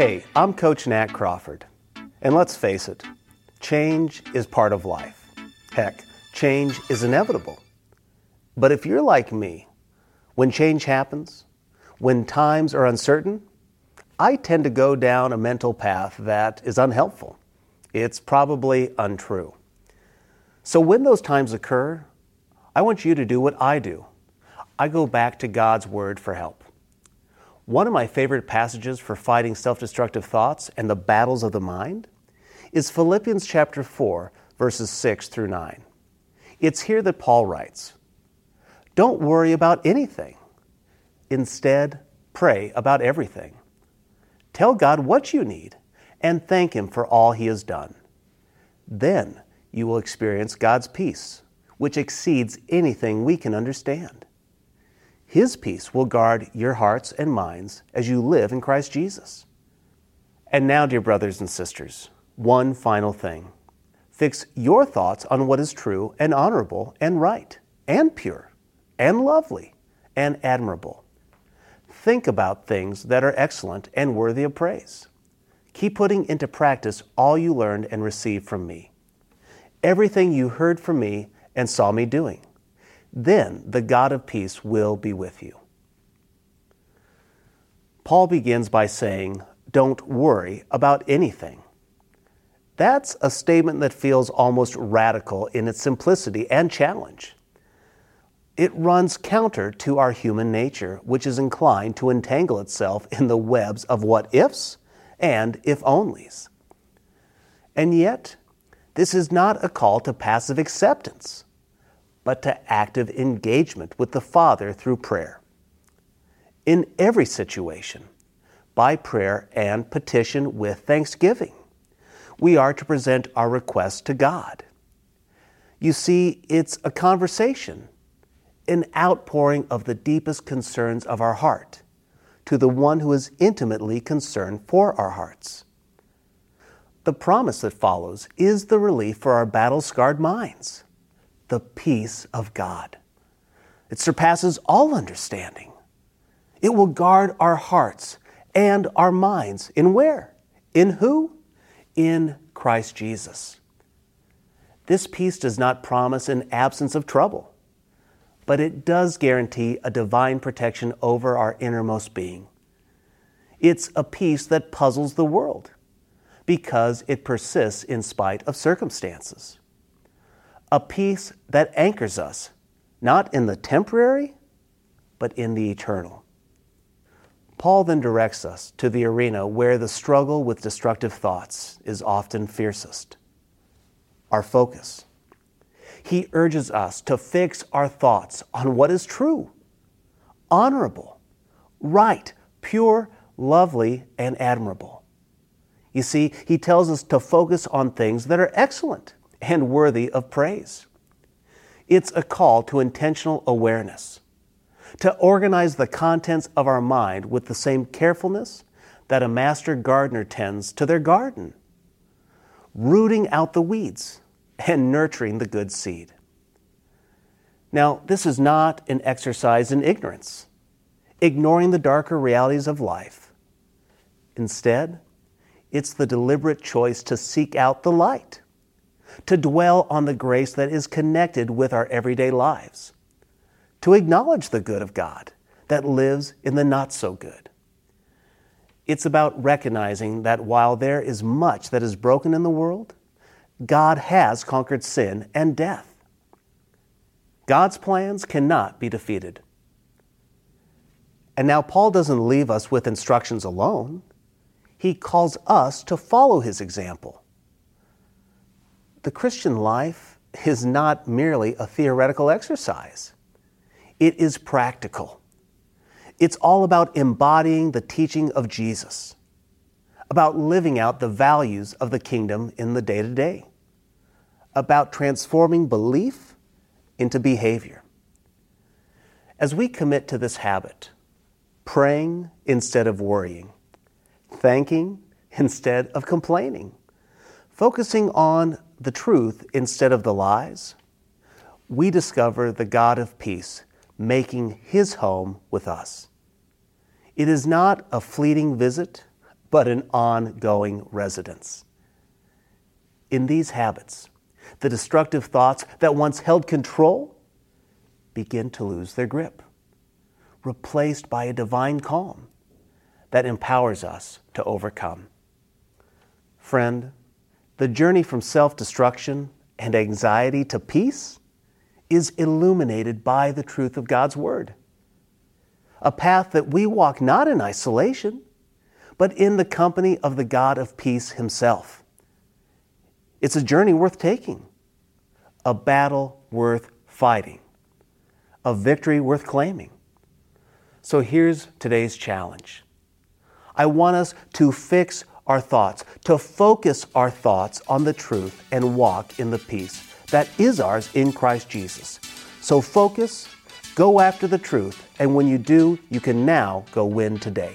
Hey, I'm Coach Nat Crawford. And let's face it, change is part of life. Heck, change is inevitable. But if you're like me, when change happens, when times are uncertain, I tend to go down a mental path that is unhelpful. It's probably untrue. So when those times occur, I want you to do what I do. I go back to God's Word for help. One of my favorite passages for fighting self destructive thoughts and the battles of the mind is Philippians chapter 4, verses 6 through 9. It's here that Paul writes Don't worry about anything. Instead, pray about everything. Tell God what you need and thank Him for all He has done. Then you will experience God's peace, which exceeds anything we can understand. His peace will guard your hearts and minds as you live in Christ Jesus. And now, dear brothers and sisters, one final thing. Fix your thoughts on what is true and honorable and right and pure and lovely and admirable. Think about things that are excellent and worthy of praise. Keep putting into practice all you learned and received from me. Everything you heard from me and saw me doing then the God of peace will be with you. Paul begins by saying, Don't worry about anything. That's a statement that feels almost radical in its simplicity and challenge. It runs counter to our human nature, which is inclined to entangle itself in the webs of what ifs and if onlys. And yet, this is not a call to passive acceptance but to active engagement with the Father through prayer. In every situation, by prayer and petition with thanksgiving, we are to present our requests to God. You see, it's a conversation, an outpouring of the deepest concerns of our heart to the one who is intimately concerned for our hearts. The promise that follows is the relief for our battle scarred minds the peace of God. It surpasses all understanding. It will guard our hearts and our minds in where? In who? In Christ Jesus. This peace does not promise an absence of trouble, but it does guarantee a divine protection over our innermost being. It's a peace that puzzles the world because it persists in spite of circumstances a peace that anchors us, not in the temporary, but in the eternal. Paul then directs us to the arena where the struggle with destructive thoughts is often fiercest our focus. He urges us to fix our thoughts on what is true, honorable, right, pure, lovely, and admirable. You see, he tells us to focus on things that are excellent and worthy of praise. It's a call to intentional awareness, to organize the contents of our mind with the same carefulness that a master gardener tends to their garden, rooting out the weeds and nurturing the good seed. Now, this is not an exercise in ignorance, ignoring the darker realities of life. Instead, it's the deliberate choice to seek out the light to dwell on the grace that is connected with our everyday lives, to acknowledge the good of God that lives in the not so good. It's about recognizing that while there is much that is broken in the world, God has conquered sin and death. God's plans cannot be defeated. And now, Paul doesn't leave us with instructions alone. He calls us to follow his example the Christian life is not merely a theoretical exercise, it is practical. It's all about embodying the teaching of Jesus, about living out the values of the kingdom in the day to day, about transforming belief into behavior. As we commit to this habit, praying instead of worrying, thanking instead of complaining, focusing on the truth instead of the lies, we discover the God of peace making his home with us. It is not a fleeting visit, but an ongoing residence. In these habits, the destructive thoughts that once held control begin to lose their grip, replaced by a divine calm that empowers us to overcome. Friend, the journey from self destruction and anxiety to peace is illuminated by the truth of God's Word. A path that we walk not in isolation, but in the company of the God of peace Himself. It's a journey worth taking, a battle worth fighting, a victory worth claiming. So here's today's challenge. I want us to fix our thoughts, to focus our thoughts on the truth and walk in the peace that is ours in Christ Jesus. So focus, go after the truth, and when you do, you can now go win today.